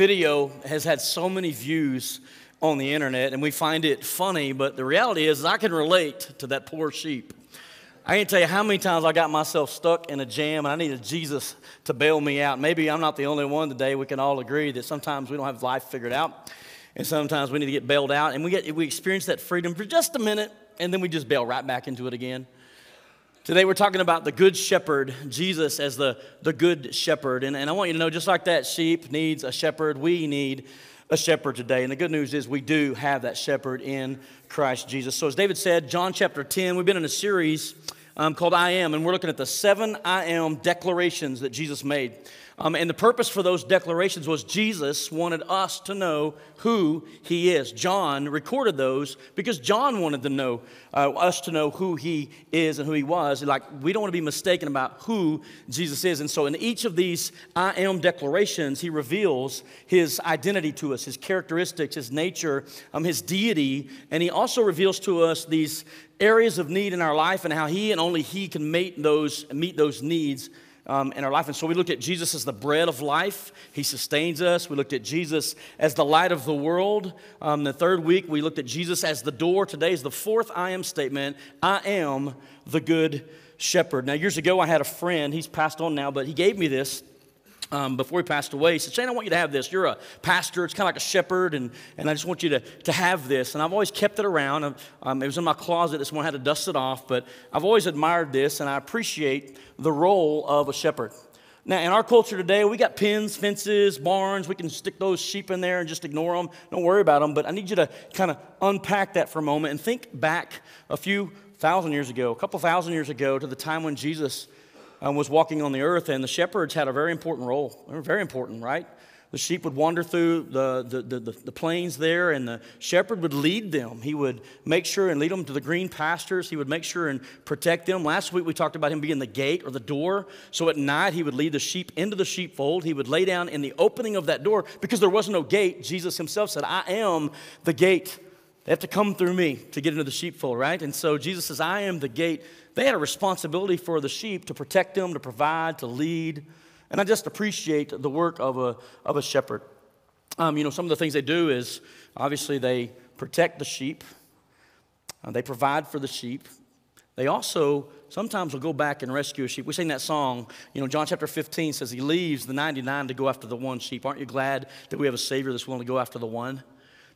Video has had so many views on the internet, and we find it funny, but the reality is, I can relate to that poor sheep. I can't tell you how many times I got myself stuck in a jam and I needed Jesus to bail me out. Maybe I'm not the only one today. We can all agree that sometimes we don't have life figured out, and sometimes we need to get bailed out, and we, get, we experience that freedom for just a minute, and then we just bail right back into it again. Today we're talking about the Good Shepherd, Jesus as the, the Good Shepherd. And, and I want you to know just like that sheep needs a shepherd, we need a shepherd today. And the good news is we do have that shepherd in Christ Jesus. So, as David said, John chapter 10, we've been in a series um, called I Am, and we're looking at the seven I Am declarations that Jesus made. Um, and the purpose for those declarations was Jesus wanted us to know who he is. John recorded those because John wanted to know uh, us to know who he is and who he was. Like we don't want to be mistaken about who Jesus is. And so in each of these I am declarations, he reveals his identity to us, his characteristics, his nature, um, his deity, and he also reveals to us these areas of need in our life and how he and only he can meet those meet those needs um, in our life. And so we looked at Jesus as the bread of life, He sustains us. We looked at Jesus as the light of the world. Um, the third week, we looked at Jesus as the door. Today is the fourth I am statement I am the good shepherd. Now, years ago, I had a friend, he's passed on now, but he gave me this um, before he passed away. He said, Shane, I want you to have this. You're a pastor, it's kind of like a shepherd, and, and I just want you to, to have this. And I've always kept it around. Um, it was in my closet this morning, I had to dust it off, but I've always admired this, and I appreciate the role of a shepherd. Now, in our culture today, we got pens, fences, barns. We can stick those sheep in there and just ignore them. Don't worry about them. But I need you to kind of unpack that for a moment and think back a few thousand years ago, a couple thousand years ago, to the time when Jesus um, was walking on the earth, and the shepherds had a very important role. They were very important, right? The sheep would wander through the, the, the, the, plains there, and the shepherd would lead them. He would make sure and lead them to the green pastures. He would make sure and protect them. Last week we talked about him being the gate or the door. So at night he would lead the sheep into the sheepfold. He would lay down in the opening of that door because there was no gate. Jesus himself said, I am the gate. They have to come through me to get into the sheepfold, right? And so Jesus says, I am the gate. They had a responsibility for the sheep to protect them, to provide, to lead. And I just appreciate the work of a, of a shepherd. Um, you know, some of the things they do is obviously they protect the sheep, uh, they provide for the sheep. They also sometimes will go back and rescue a sheep. We sing that song, you know, John chapter 15 says he leaves the 99 to go after the one sheep. Aren't you glad that we have a Savior that's willing to go after the one?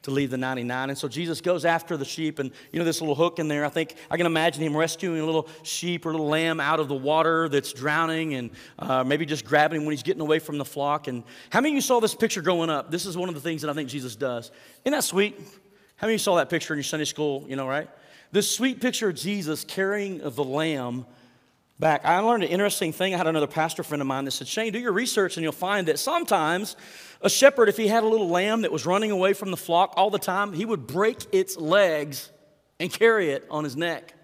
To leave the 99. And so Jesus goes after the sheep, and you know, this little hook in there, I think I can imagine him rescuing a little sheep or a little lamb out of the water that's drowning, and uh, maybe just grabbing him when he's getting away from the flock. And how many of you saw this picture growing up? This is one of the things that I think Jesus does. Isn't that sweet? How many of you saw that picture in your Sunday school, you know, right? This sweet picture of Jesus carrying the lamb back. I learned an interesting thing. I had another pastor friend of mine that said, Shane, do your research and you'll find that sometimes a shepherd, if he had a little lamb that was running away from the flock all the time, he would break its legs and carry it on his neck.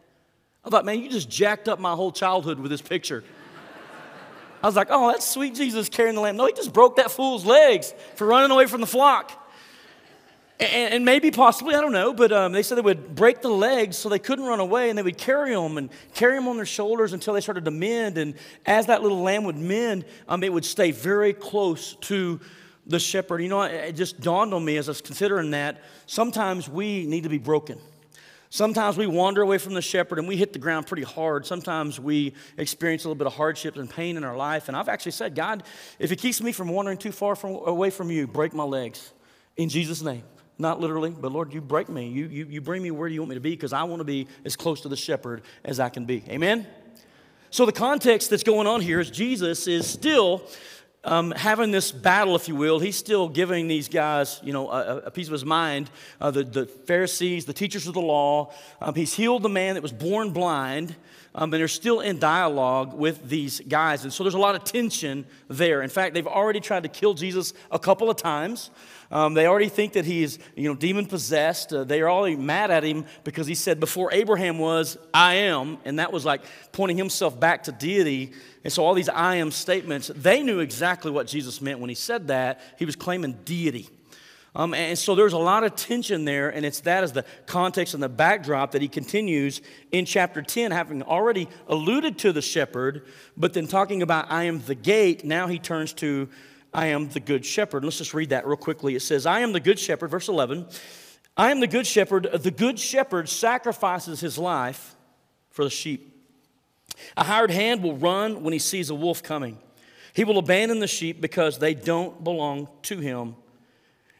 I thought, man, you just jacked up my whole childhood with this picture. I was like, oh, that's sweet Jesus carrying the lamb. No, he just broke that fool's legs for running away from the flock. And, and maybe, possibly, I don't know, but um, they said they would break the legs so they couldn't run away, and they would carry them and carry them on their shoulders until they started to mend. And as that little lamb would mend, um, it would stay very close to the shepherd. You know, it just dawned on me as I was considering that sometimes we need to be broken. Sometimes we wander away from the shepherd and we hit the ground pretty hard. Sometimes we experience a little bit of hardship and pain in our life. And I've actually said, God, if it keeps me from wandering too far from, away from you, break my legs in Jesus' name. Not literally, but Lord, you break me. You, you, you bring me where you want me to be because I want to be as close to the shepherd as I can be. Amen? So, the context that's going on here is Jesus is still um, having this battle, if you will. He's still giving these guys, you know, a, a piece of his mind. Uh, the, the, Pharisees, the teachers of the law. Um, he's healed the man that was born blind. Um, and they're still in dialogue with these guys. And so there's a lot of tension there. In fact, they've already tried to kill Jesus a couple of times. Um, they already think that he is, you know, demon possessed. Uh, they are already mad at him because he said, Before Abraham was, I am. And that was like pointing himself back to deity. And so all these I am statements, they knew exactly what Jesus meant when he said that. He was claiming deity. Um, and so there's a lot of tension there, and it's that as the context and the backdrop that he continues in chapter 10, having already alluded to the shepherd, but then talking about, I am the gate. Now he turns to, I am the good shepherd. Let's just read that real quickly. It says, I am the good shepherd, verse 11. I am the good shepherd. The good shepherd sacrifices his life for the sheep. A hired hand will run when he sees a wolf coming. He will abandon the sheep because they don't belong to him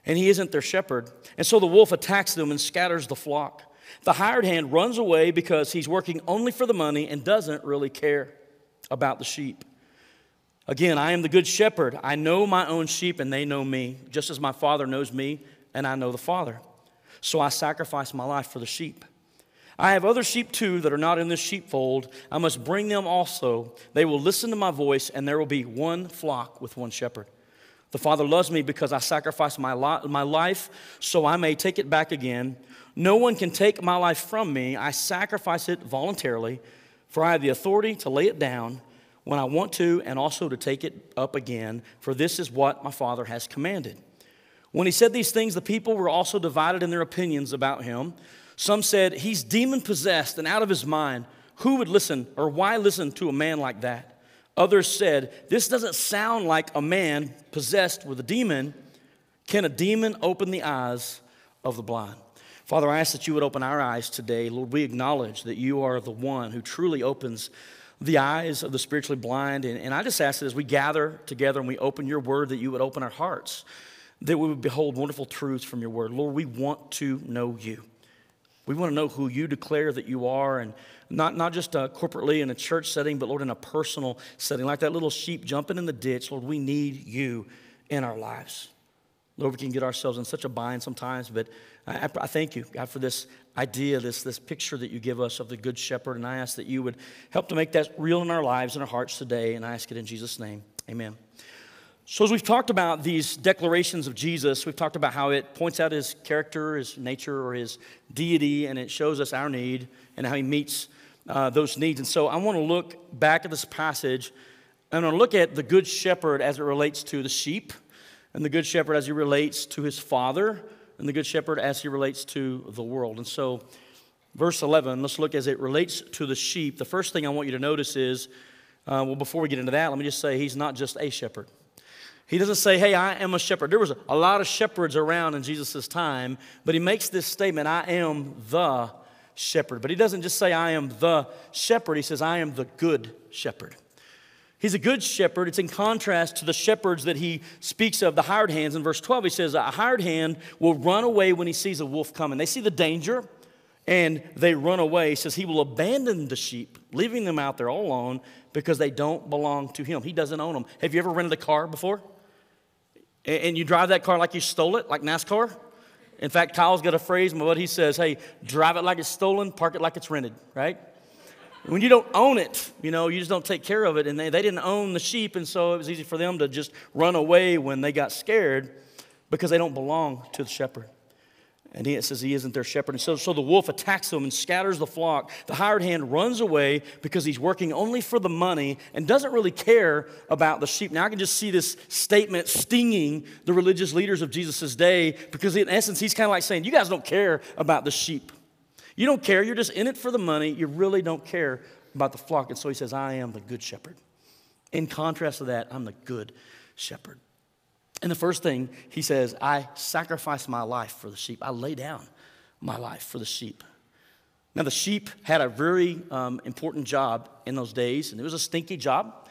and he isn't their shepherd. And so the wolf attacks them and scatters the flock. The hired hand runs away because he's working only for the money and doesn't really care about the sheep. Again, I am the good shepherd. I know my own sheep and they know me, just as my Father knows me and I know the Father. So I sacrifice my life for the sheep. I have other sheep too that are not in this sheepfold. I must bring them also. They will listen to my voice, and there will be one flock with one shepherd. The Father loves me because I sacrificed my, li- my life so I may take it back again. No one can take my life from me. I sacrifice it voluntarily, for I have the authority to lay it down when I want to and also to take it up again, for this is what my Father has commanded. When he said these things, the people were also divided in their opinions about him. Some said, He's demon possessed and out of his mind. Who would listen or why listen to a man like that? Others said, This doesn't sound like a man possessed with a demon. Can a demon open the eyes of the blind? Father, I ask that you would open our eyes today. Lord, we acknowledge that you are the one who truly opens the eyes of the spiritually blind. And, and I just ask that as we gather together and we open your word, that you would open our hearts, that we would behold wonderful truths from your word. Lord, we want to know you. We want to know who you declare that you are, and not, not just uh, corporately in a church setting, but Lord, in a personal setting, like that little sheep jumping in the ditch. Lord, we need you in our lives. Lord, we can get ourselves in such a bind sometimes, but I, I, thank you, God, for this idea, this, this picture that you give us of the Good Shepherd. And I ask that you would help to make that real in our lives and our hearts today. And I ask it in Jesus' name. Amen. So, as we've talked about these declarations of Jesus, we've talked about how it points out his character, his nature, or his deity, and it shows us our need and how he meets uh, those needs. And so, I want to look back at this passage. I'm going to look at the good shepherd as it relates to the sheep, and the good shepherd as he relates to his father, and the good shepherd as he relates to the world. And so, verse 11, let's look as it relates to the sheep. The first thing I want you to notice is, uh, well, before we get into that, let me just say he's not just a shepherd. He doesn't say, Hey, I am a shepherd. There was a lot of shepherds around in Jesus' time, but he makes this statement, I am the shepherd. But he doesn't just say, I am the shepherd. He says, I am the good shepherd. He's a good shepherd. It's in contrast to the shepherds that he speaks of, the hired hands. In verse 12, he says, A hired hand will run away when he sees a wolf coming. They see the danger and they run away. He says, He will abandon the sheep, leaving them out there all alone because they don't belong to him. He doesn't own them. Have you ever rented a car before? and you drive that car like you stole it, like NASCAR. In fact, Kyle's got a phrase, but he says, hey, drive it like it's stolen, park it like it's rented, right? When you don't own it, you know, you just don't take care of it. And they, they didn't own the sheep, and so it was easy for them to just run away when they got scared because they don't belong to the shepherd. And he, says he isn't their shepherd. And so, so the wolf attacks them and scatters the flock. The hired hand runs away because he's working only for the money and doesn't really care about the sheep. Now, I can just see this statement stinging the religious leaders of Jesus' day because, in essence, he's kind of like saying, You guys don't care about the sheep. You don't care. You're just in it for the money. You really don't care about the flock. And so he says, I am the good shepherd. In contrast to that, I'm the good shepherd. And the first thing he says, I sacrifice my life for the sheep. I lay down my life for the sheep. Now, the sheep had a very um, important job in those days, and it was a stinky job,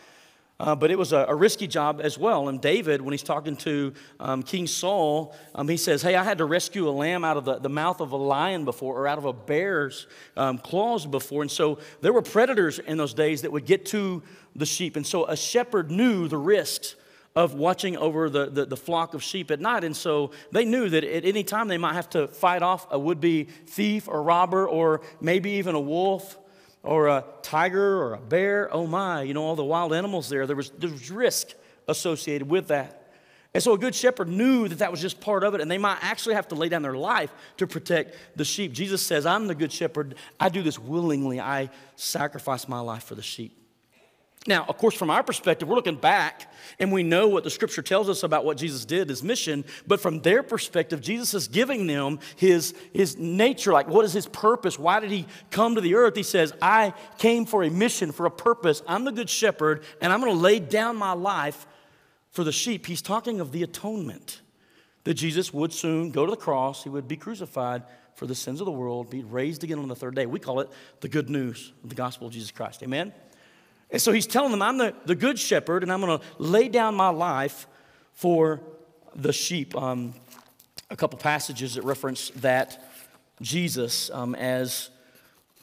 uh, but it was a, a, risky job as well. And David, when he's talking to um, King Saul, um, he says, Hey, I had to rescue a lamb out of the, the mouth of a lion before, or out of a bear's um, claws before. And so there were predators in those days that would get to the sheep. And so a shepherd knew the risks of watching over the, the, the, flock of sheep at night. And so they knew that at any time they might have to fight off a would be thief or robber or maybe even a wolf or a tiger or a bear. Oh my, you know, all the wild animals there. There was, there was risk associated with that. And so a good shepherd knew that that was just part of it, and they might actually have to lay down their life to protect the sheep. Jesus says, I'm the good shepherd. I do this willingly. I sacrifice my life for the sheep. Now, of course, from our perspective, we're looking back and we know what the scripture tells us about what Jesus did, his mission. But from their perspective, Jesus is giving them his, his nature like, what is his purpose? Why did he come to the earth? He says, I came for a mission, for a purpose. I'm the good shepherd, and I'm going to lay down my life for the sheep. He's talking of the atonement that Jesus would soon go to the cross, he would be crucified for the sins of the world, be raised again on the third day. We call it the good news of the gospel of Jesus Christ. Amen? And so he's telling them, I'm the, the good shepherd, and I'm going to lay down my life for the sheep. Um, a couple passages that reference that Jesus um, as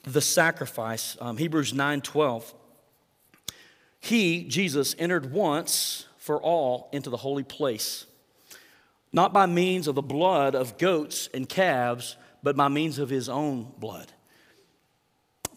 the sacrifice. Um, Hebrews 9 12. He, Jesus, entered once for all into the holy place, not by means of the blood of goats and calves, but by means of his own blood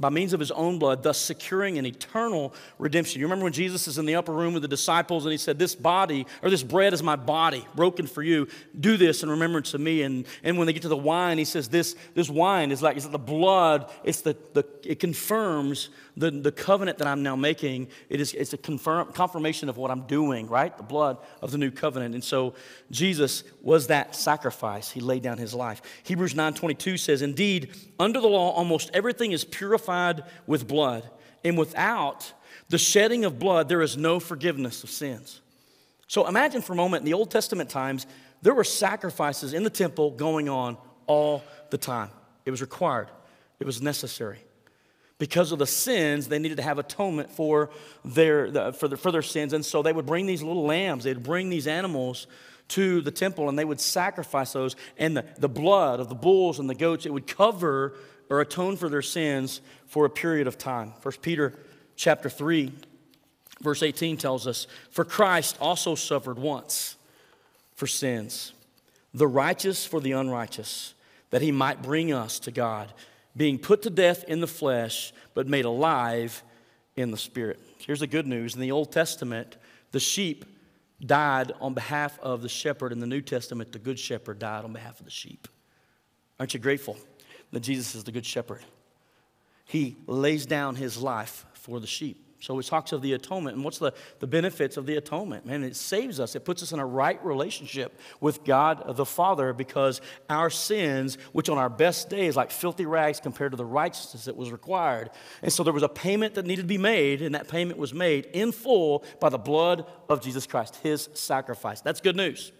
by means of his own blood, thus securing an eternal redemption. You remember when Jesus is in the upper room with the disciples and he said, This body, or this bread is my body, broken for you. Do this in remembrance of me. And, and when they get to the wine, he says, This, this wine is like it's the blood, it's the, the it confirms the, the covenant that I'm now making. It is it's a confirm, confirmation of what I'm doing, right? The blood of the new covenant. And so Jesus was that sacrifice. He laid down his life. Hebrews 9:22 says, Indeed, under the law, almost everything is purified purified with blood, and without the shedding of blood, there is no forgiveness of sins. So imagine for a moment in the Old Testament times, there were sacrifices in the temple going on all the time. It was required, it was necessary. Because of the sins, they needed to have atonement for their, for, the, for their sins. And so they would bring these little lambs, they'd bring these animals to the temple and they would sacrifice those. And the, the blood of the bulls and the goats, it would cover or atone for their sins for a period of time. 1 Peter chapter 3 verse 18 tells us, "For Christ also suffered once for sins, the righteous for the unrighteous, that he might bring us to God, being put to death in the flesh, but made alive in the spirit." Here's the good news. In the Old Testament, the sheep died on behalf of the shepherd. In the New Testament, the good shepherd died on behalf of the sheep. Aren't you grateful? That Jesus is the good shepherd. He lays down his life for the sheep. So he talks of the atonement. And what's the, the benefits of the atonement? Man, it saves us. It puts us in a right relationship with God the Father because our sins, which on our best day is like filthy rags compared to the righteousness that was required. And so there was a payment that needed to be made, and that payment was made in full by the blood of Jesus Christ, his sacrifice. That's good news.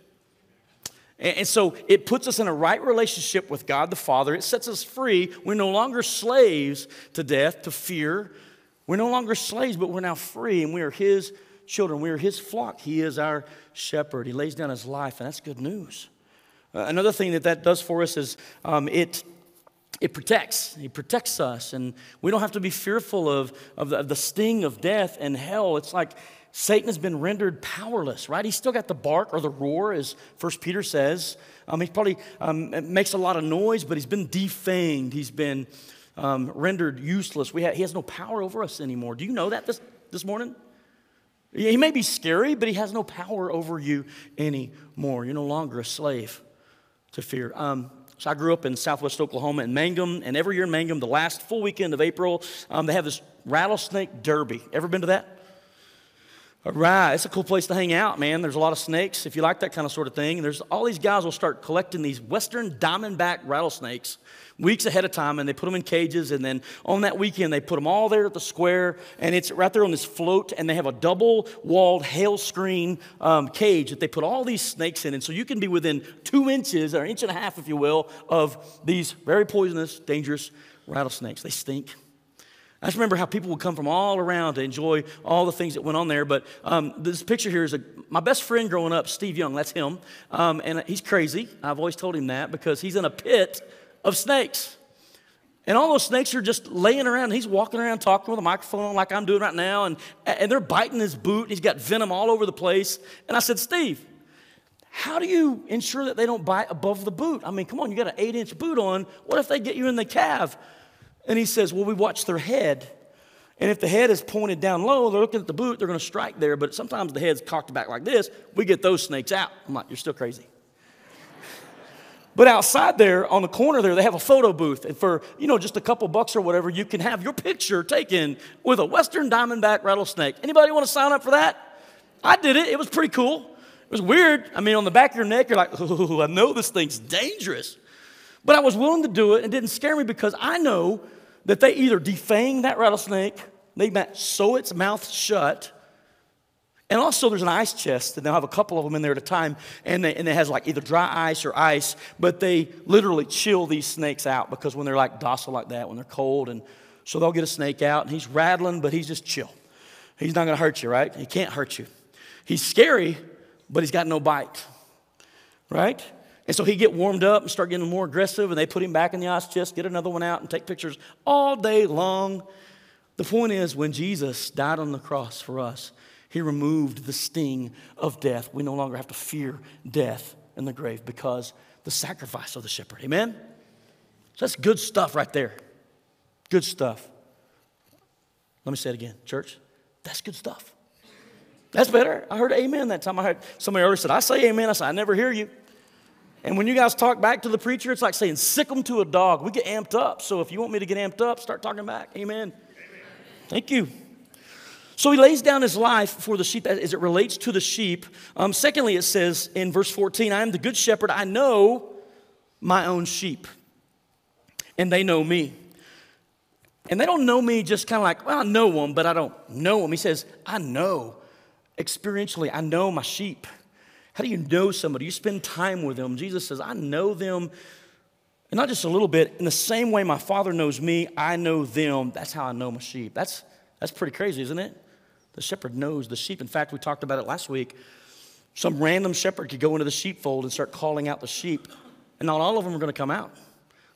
And so it puts us in a right relationship with God the Father. It sets us free. We're no longer slaves to death, to fear. We're no longer slaves, but we're now free, and we are His children. We are His flock. He is our shepherd. He lays down His life, and that's good news. Uh, another thing that that does for us is um, it it protects. He protects us, and we don't have to be fearful of, of the, of the sting of death and hell. It's like Satan has been rendered powerless, right? He's still got the bark or the roar, as First Peter says. Um, he probably um, makes a lot of noise, but he's been defanged. He's been um, rendered useless. Ha- he has no power over us anymore. Do you know that this, this morning? He may be scary, but he has no power over you anymore. You're no longer a slave to fear. Um, so I grew up in southwest Oklahoma in Mangum, and every year in Mangum, the last full weekend of April, um, they have this rattlesnake derby. Ever been to that? All right, it's a cool place to hang out, man. There's a lot of snakes if you like that kind of sort of thing. There's all these guys will start collecting these western diamondback rattlesnakes weeks ahead of time, and they put them in cages. And then on that weekend, they put them all there at the square, and it's right there on this float. And they have a double-walled hail screen um, cage that they put all these snakes in, and so you can be within two inches or inch and a half, if you will, of these very poisonous, dangerous rattlesnakes. They stink. I just remember how people would come from all around to enjoy all the things that went on there. But um, this picture here is a, my best friend growing up, Steve Young. That's him. Um, and he's crazy. I've always told him that because he's in a pit of snakes. And all those snakes are just laying around. He's walking around talking with a microphone on like I'm doing right now. And, and they're biting his boot. He's got venom all over the place. And I said, Steve, how do you ensure that they don't bite above the boot? I mean, come on, you got an eight inch boot on. What if they get you in the calf? And he says, Well, we watch their head. And if the head is pointed down low, they're looking at the boot, they're going to strike there. But sometimes the head's cocked back like this, we get those snakes out. I'm like, You're still crazy. But outside there, on the corner there, they have a photo booth. And for, you know, just a couple bucks or whatever, you can have your picture taken with a Western Diamondback rattlesnake. Anybody want to sign up for that? I did it. It was pretty cool. It was weird. I mean, on the back of your neck, you're like, oh, I know this thing's dangerous. But I was willing to do it. It didn't scare me because I know that they either defang that rattlesnake, they might sew its mouth shut, and also, there's an ice chest, and they'll have a couple of them in there at a time, and, they, and it has like either dry ice or ice, but they literally chill these snakes out because when they're like docile like that, when they're cold, and so they'll get a snake out, and he's rattling, but he's just chill. He's not gonna hurt you, right? He can't hurt you. He's scary, but he's got no bite, right? And so he get warmed up and start getting more aggressive, and they put him back in the ice chest, get another one out, and take pictures all day long. The point is, when Jesus died on the cross for us, he removed the sting of death. We no longer have to fear death in the grave because the sacrifice of the shepherd. Amen? So that's good stuff right there. Good stuff. Let me say it again, church. That's good stuff. That's better. I heard amen that time. I heard somebody earlier said, I say amen. I said, I never hear you. And when you guys talk back to the preacher, it's like saying, sick them to a dog. We get amped up. So if you want me to get amped up, start talking back. Amen. amen. Thank you. So he lays down his life for the sheep as it relates to the sheep. Um, secondly, it says in verse 14, I am the good shepherd. I know my own sheep, and they know me. And they don't know me just kind of like, well, I know them, but I don't know them. He says, I know experientially, I know my sheep. How do you know somebody? You spend time with them. Jesus says, I know them, and not just a little bit. In the same way my Father knows me, I know them. That's how I know my sheep. That's, that's pretty crazy, isn't it? The shepherd knows the sheep. In fact, we talked about it last week. Some random shepherd could go into the sheepfold and start calling out the sheep, and not all of them are going to come out.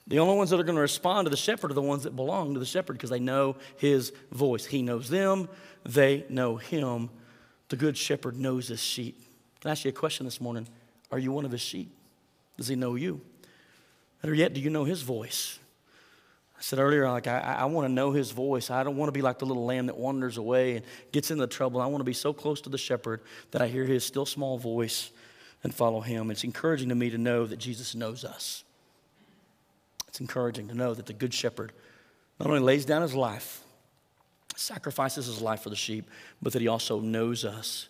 The only ones that are going to respond to the shepherd are the ones that belong to the shepherd because they know his voice. He knows them, they know him. The good shepherd knows his sheep. Can I ask you a question this morning? Are you one of his sheep? Does he know you? Better yet, do you know his voice? I said earlier, like, I, I want to know his voice. I don't want to be like the little lamb that wanders away and gets into trouble. I want to be so close to the shepherd that I hear his still small voice and follow him. It's encouraging to me to know that Jesus knows us. It's encouraging to know that the good shepherd not only lays down his life, sacrifices his life for the sheep, but that he also knows us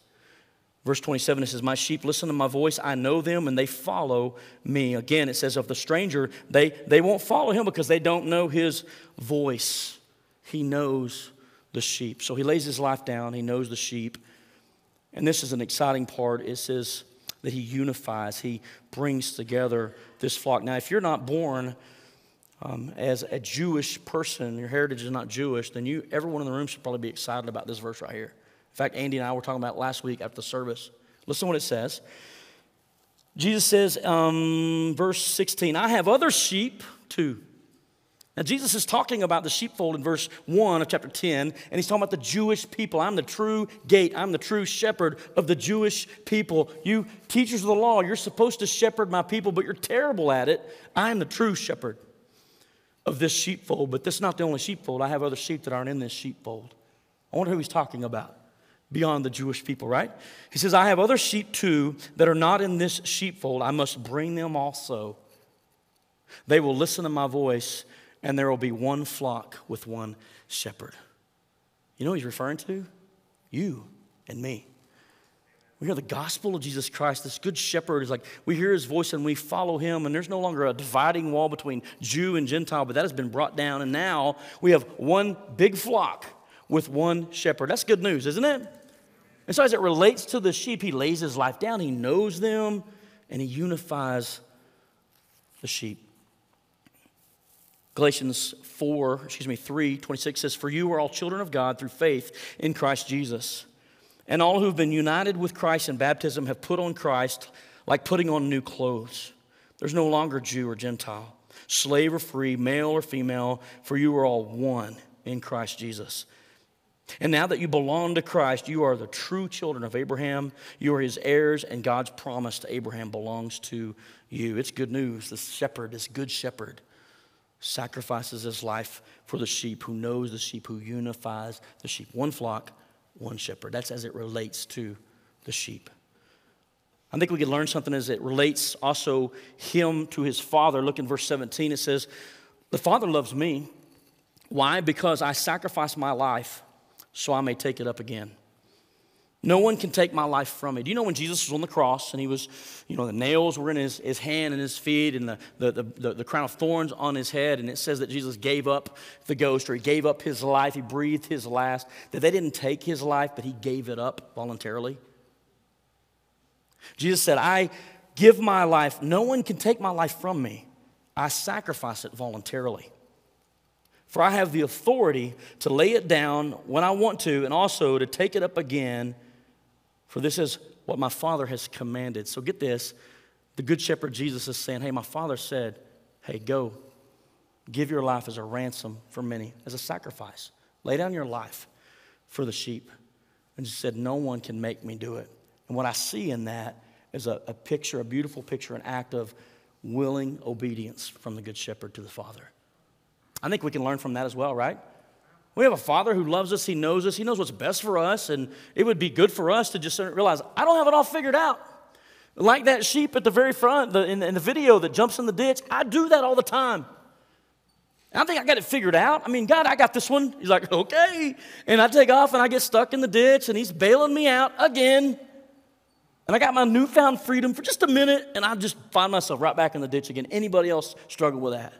Verse 27, it says, My sheep listen to my voice. I know them and they follow me. Again, it says, Of the stranger, they, they won't follow him because they don't know his voice. He knows the sheep. So he lays his life down. He knows the sheep. And this is an exciting part. It says that he unifies, he brings together this flock. Now, if you're not born um, as a Jewish person, your heritage is not Jewish, then you, everyone in the room should probably be excited about this verse right here. In fact, Andy and I were talking about last week after the service. Listen to what it says. Jesus says, um, verse 16, I have other sheep too. Now, Jesus is talking about the sheepfold in verse 1 of chapter 10, and he's talking about the Jewish people. I'm the true gate, I'm the true shepherd of the Jewish people. You teachers of the law, you're supposed to shepherd my people, but you're terrible at it. I'm the true shepherd of this sheepfold, but this is not the only sheepfold. I have other sheep that aren't in this sheepfold. I wonder who he's talking about beyond the Jewish people, right? He says, I have other sheep too that are not in this sheepfold. I must bring them also. They will listen to my voice, and there will be one flock with one shepherd. You know what he's referring to? You and me. We hear the gospel of Jesus Christ. This good shepherd is like, we hear his voice and we follow him, and there's no longer a dividing wall between Jew and Gentile, but that has been brought down, and now we have one big flock with one shepherd. That's good news, isn't it? And so, as it relates to the sheep, he lays his life down, he knows them, and he unifies the sheep. Galatians 4, excuse me, 3, 26 says, For you are all children of God through faith in Christ Jesus. And all who have been united with Christ in baptism have put on Christ like putting on new clothes. There's no longer Jew or Gentile, slave or free, male or female, for you are all one in Christ Jesus. And now that you belong to Christ, you are the true children of Abraham. You are his heirs, and God's promise to Abraham belongs to you. It's good news. The shepherd, this good shepherd, sacrifices his life for the sheep, who knows the sheep, who unifies the sheep. One flock, one shepherd. That's as it relates to the sheep. I think we could learn something as it relates also him to his father. Look in verse 17, it says, The Father loves me. Why? Because I sacrificed my life so I may take it up again. No one can take my life from me. Do you know when Jesus was on the cross and he was, you know, the nails were in his, his hand and his feet and the, the, the, the, crown of thorns on his head, and it says that Jesus gave up the ghost or he gave up his life, he breathed his last, that they didn't take his life, but he gave it up voluntarily? Jesus said, I give my life, no one can take my life from me. I sacrifice it voluntarily. For I have the authority to lay it down when I want to and also to take it up again for this is what my Father has commanded. So get this the Good Shepherd Jesus is saying, Hey, my Father said, Hey, go, give your life as a ransom for many, as a sacrifice. Lay down your life for the sheep. And he said, No one can make me do it. And what I see in that is a, a picture, a beautiful picture, an act of willing obedience from the Good Shepherd to the Father. I think we can learn from that as well, right? We have a father who loves us, he knows us, he knows what's best for us, and it would be good for us to just realize, I don't have it all figured out. Like that sheep at the very front the, in, the, in the video that jumps in the ditch, I do that all the time. I think I got it figured out. I mean, God, I got this one. He's like, okay. And I take off and I get stuck in the ditch and he's bailing me out again. And I got my newfound freedom for just a minute and I just find myself right back in the ditch again. Anybody else struggle with that?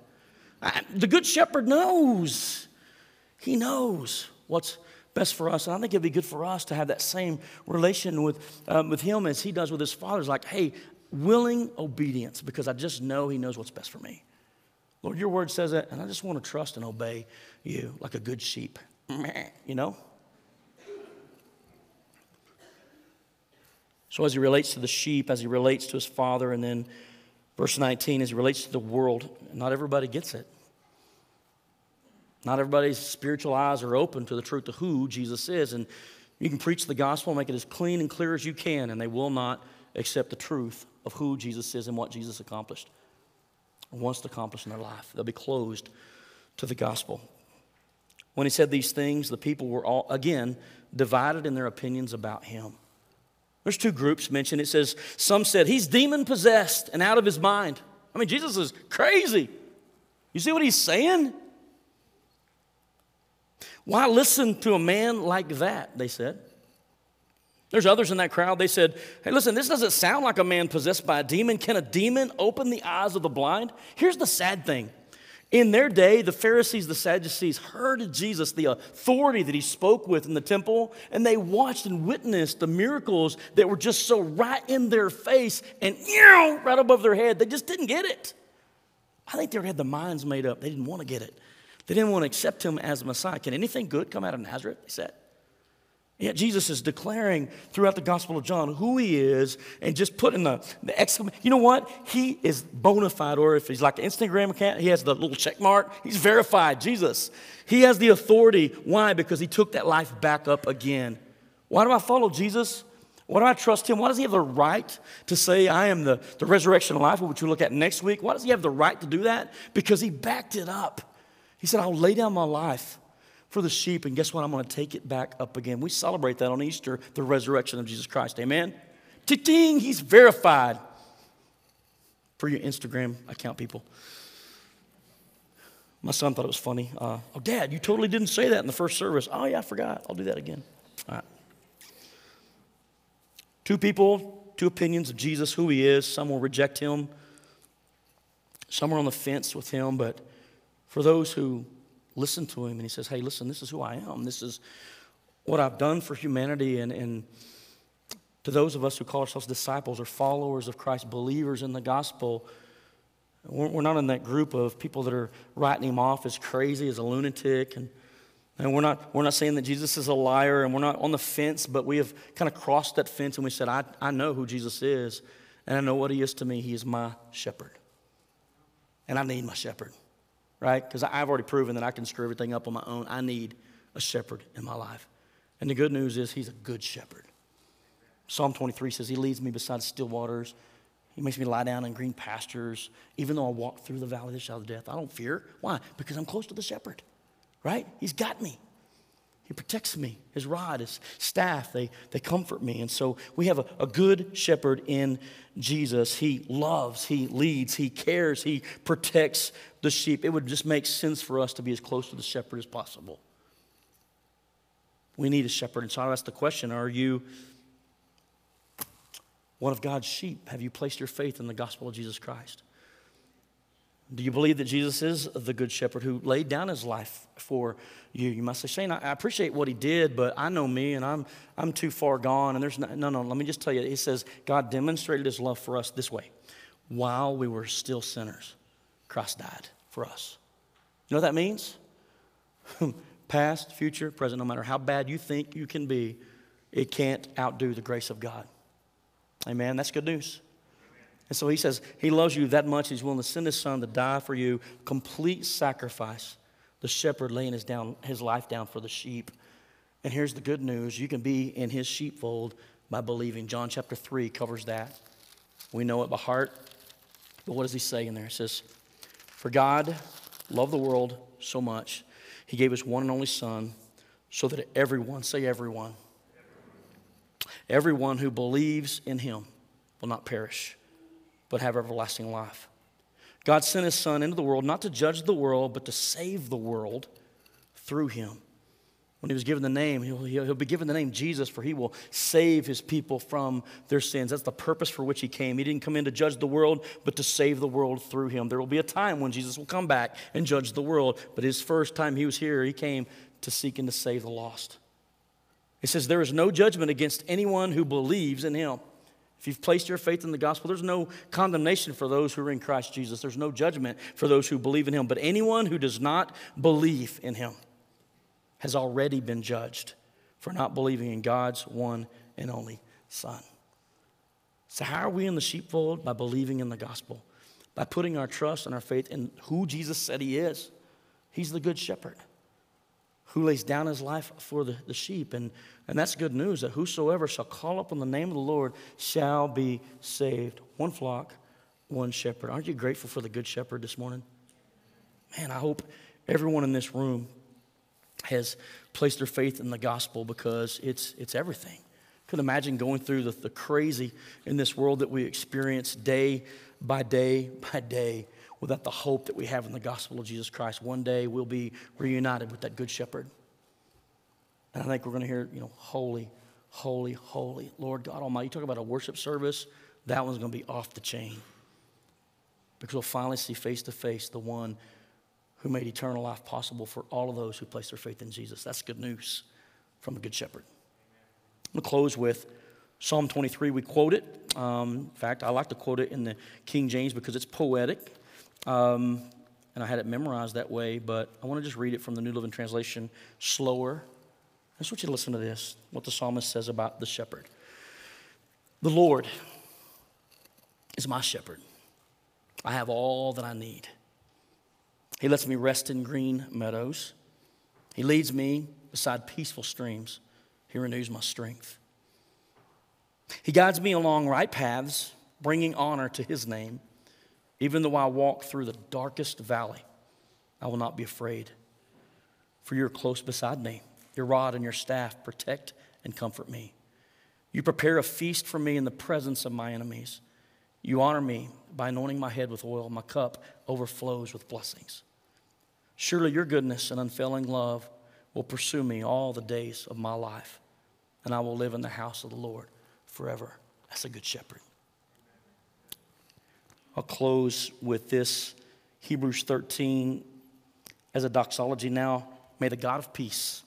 The good shepherd knows. He knows what's best for us. And I think it'd be good for us to have that same relation with, um, with Him as He does with His Father. It's like, hey, willing obedience because I just know He knows what's best for me. Lord, your word says that, and I just want to trust and obey you like a good sheep. You know? So, as he relates to the sheep, as he relates to his father, and then verse 19, as he relates to the world, not everybody gets it. Not everybody's spiritual eyes are open to the truth of who Jesus is. And you can preach the gospel, make it as clean and clear as you can, and they will not accept the truth of who Jesus is and what Jesus accomplished or wants to accomplish in their life. They'll be closed to the gospel. When he said these things, the people were all, again, divided in their opinions about him. There's two groups mentioned. It says, some said, he's demon possessed and out of his mind. I mean, Jesus is crazy. You see what he's saying? Why listen to a man like that? They said. There's others in that crowd. They said, Hey, listen, this doesn't sound like a man possessed by a demon. Can a demon open the eyes of the blind? Here's the sad thing. In their day, the Pharisees, the Sadducees heard of Jesus, the authority that he spoke with in the temple, and they watched and witnessed the miracles that were just so right in their face and right above their head. They just didn't get it. I think they had the minds made up. They didn't want to get it. They didn't want to accept him as Messiah. Can anything good come out of Nazareth? They said. Yet Jesus is declaring throughout the Gospel of John who he is and just putting the, the exclamation. You know what? He is bona fide, or if he's like an Instagram account, he has the little check mark. He's verified, Jesus. He has the authority. Why? Because he took that life back up again. Why do I follow Jesus? Why do I trust him? Why does he have the right to say, I am the, the resurrection of life, which we'll look at next week? Why does he have the right to do that? Because he backed it up. He said, I'll lay down my life for the sheep, and guess what? I'm going to take it back up again. We celebrate that on Easter, the resurrection of Jesus Christ. Amen? Ting, he's verified. For your Instagram account people. My son thought it was funny. Uh, oh, Dad, you totally didn't say that in the first service. Oh, yeah, I forgot. I'll do that again. All right. Two people, two opinions of Jesus, who he is. Some will reject him, some are on the fence with him, but for those who listen to him and he says, Hey, listen, this is who I am. This is what I've done for humanity. And, and to those of us who call ourselves disciples or followers of Christ, believers in the gospel, we're not in that group of people that are writing him off as crazy, as a lunatic. And, and we're, not, we're not saying that Jesus is a liar and we're not on the fence, but we have kind of crossed that fence and we said, I, I know who Jesus is and I know what he is to me. He is my shepherd. And I need my shepherd right? Because I've already proven that I can screw everything up on my own. I need a shepherd in my life. And the good news is, he's a good shepherd. Psalm 23 says, He leads me beside still waters. He makes me lie down in green pastures. Even though I walk through the valley of the shadow of death, I don't fear. Why? Because I'm close to the shepherd, right? He's got me. He protects me. His rod, his staff, they, they comfort me. And so we have a, a good shepherd in Jesus. He loves, he leads, he cares, he protects the sheep. It would just make sense for us to be as close to the shepherd as possible. We need a shepherd. And so I ask the question Are you one of God's sheep? Have you placed your faith in the gospel of Jesus Christ? Do you believe that Jesus is the good shepherd who laid down his life for you? You must say, Shane, I appreciate what he did, but I know me and I'm, I'm too far gone. And there's no, no, no, let me just tell you, he says, God demonstrated his love for us this way. While we were still sinners, Christ died for us. You know what that means? Past, future, present, no matter how bad you think you can be, it can't outdo the grace of God. Amen. That's good news. And so he says, He loves you that much, He's willing to send His Son to die for you. Complete sacrifice. The shepherd laying his, down, his life down for the sheep. And here's the good news you can be in His sheepfold by believing. John chapter 3 covers that. We know it by heart. But what does He say in there? It says, For God loved the world so much, He gave His one and only Son, so that everyone, say everyone, everyone who believes in Him will not perish but have everlasting life. God sent his son into the world not to judge the world, but to save the world through him. When he was given the name, he'll, he'll be given the name Jesus, for he will save his people from their sins. That's the purpose for which he came. He didn't come in to judge the world, but to save the world through him. There will be a time when Jesus will come back and judge the world, but his first time he was here, he came to seek and to save the lost. He says, There is no judgment against anyone who believes in him. If you've placed your faith in the gospel, there's no condemnation for those who are in Christ Jesus. There's no judgment for those who believe in him. But anyone who does not believe in him has already been judged for not believing in God's one and only Son. So, how are we in the sheepfold? By believing in the gospel, by putting our trust and our faith in who Jesus said he is. He's the good shepherd who lays down his life for the, the sheep. And, and that's good news that whosoever shall call upon the name of the Lord shall be saved. One flock, one shepherd. Aren't you grateful for the good shepherd this morning? Man, I hope everyone in this room has placed their faith in the gospel because it's, it's everything. Could imagine going through the, the crazy in this world that we experience day by day by day without the hope that we have in the gospel of Jesus Christ. One day we'll be reunited with that good shepherd. And I think we're going to hear, you know, holy, holy, holy, Lord God Almighty. You talk about a worship service, that one's going to be off the chain. Because we'll finally see face to face the one who made eternal life possible for all of those who place their faith in Jesus. That's good news from the Good Shepherd. I'm going to close with Psalm 23. We quote it. Um, in fact, I like to quote it in the King James because it's poetic. Um, and I had it memorized that way, but I want to just read it from the New Living Translation slower. I just want you to listen to this, what the psalmist says about the shepherd. The Lord is my shepherd. I have all that I need. He lets me rest in green meadows. He leads me beside peaceful streams. He renews my strength. He guides me along right paths, bringing honor to his name. Even though I walk through the darkest valley, I will not be afraid. For you're close beside me. Your rod and your staff protect and comfort me. You prepare a feast for me in the presence of my enemies. You honor me by anointing my head with oil. My cup overflows with blessings. Surely your goodness and unfailing love will pursue me all the days of my life, and I will live in the house of the Lord forever. That's a good shepherd. I'll close with this Hebrews 13 as a doxology now. May the God of peace,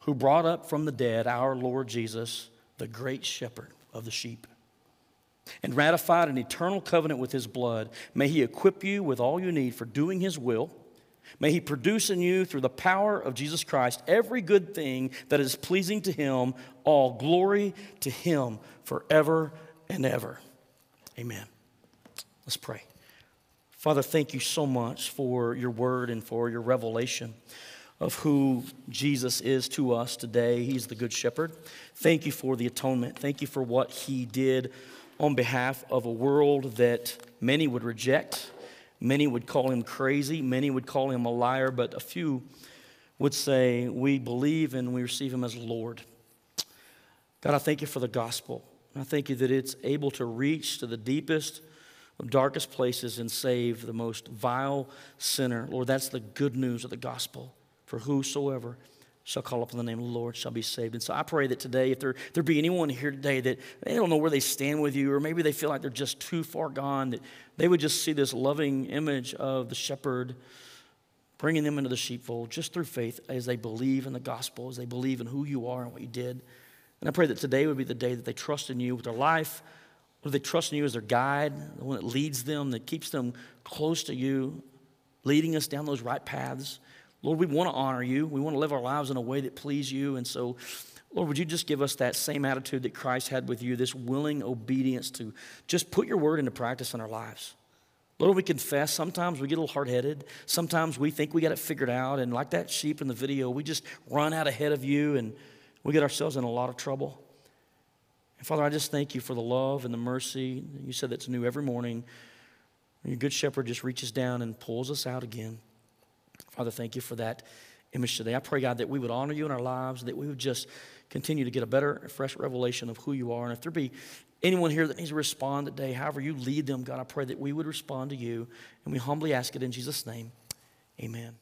who brought up from the dead our Lord Jesus, the great shepherd of the sheep, and ratified an eternal covenant with his blood, may he equip you with all you need for doing his will. May he produce in you, through the power of Jesus Christ, every good thing that is pleasing to him, all glory to him forever and ever. Amen. Let's pray. Father, thank you so much for your word and for your revelation of who Jesus is to us today. He's the Good Shepherd. Thank you for the atonement. Thank you for what he did on behalf of a world that many would reject. Many would call him crazy. Many would call him a liar, but a few would say, We believe and we receive him as Lord. God, I thank you for the gospel. I thank you that it's able to reach to the deepest, darkest places and save the most vile sinner. Lord, that's the good news of the gospel. For whosoever shall call upon the name of the Lord shall be saved. And so I pray that today, if there, there be anyone here today that they don't know where they stand with you, or maybe they feel like they're just too far gone, that they would just see this loving image of the shepherd bringing them into the sheepfold just through faith as they believe in the gospel, as they believe in who you are and what you did. And I pray that today would be the day that they trust in you with their life, or they trust in you as their guide, the one that leads them, that keeps them close to you, leading us down those right paths. Lord, we want to honor you. We want to live our lives in a way that please you. And so, Lord, would you just give us that same attitude that Christ had with you, this willing obedience to just put your word into practice in our lives? Lord, we confess sometimes we get a little hard headed. Sometimes we think we got it figured out. And like that sheep in the video, we just run out ahead of you and we get ourselves in a lot of trouble. And Father, I just thank you for the love and the mercy. You said that's new every morning. Your good shepherd just reaches down and pulls us out again. Father, thank you for that image today. I pray, God, that we would honor you in our lives, that we would just continue to get a better, fresh revelation of who you are. And if there be anyone here that needs to respond today, however you lead them, God, I pray that we would respond to you. And we humbly ask it in Jesus' name. Amen.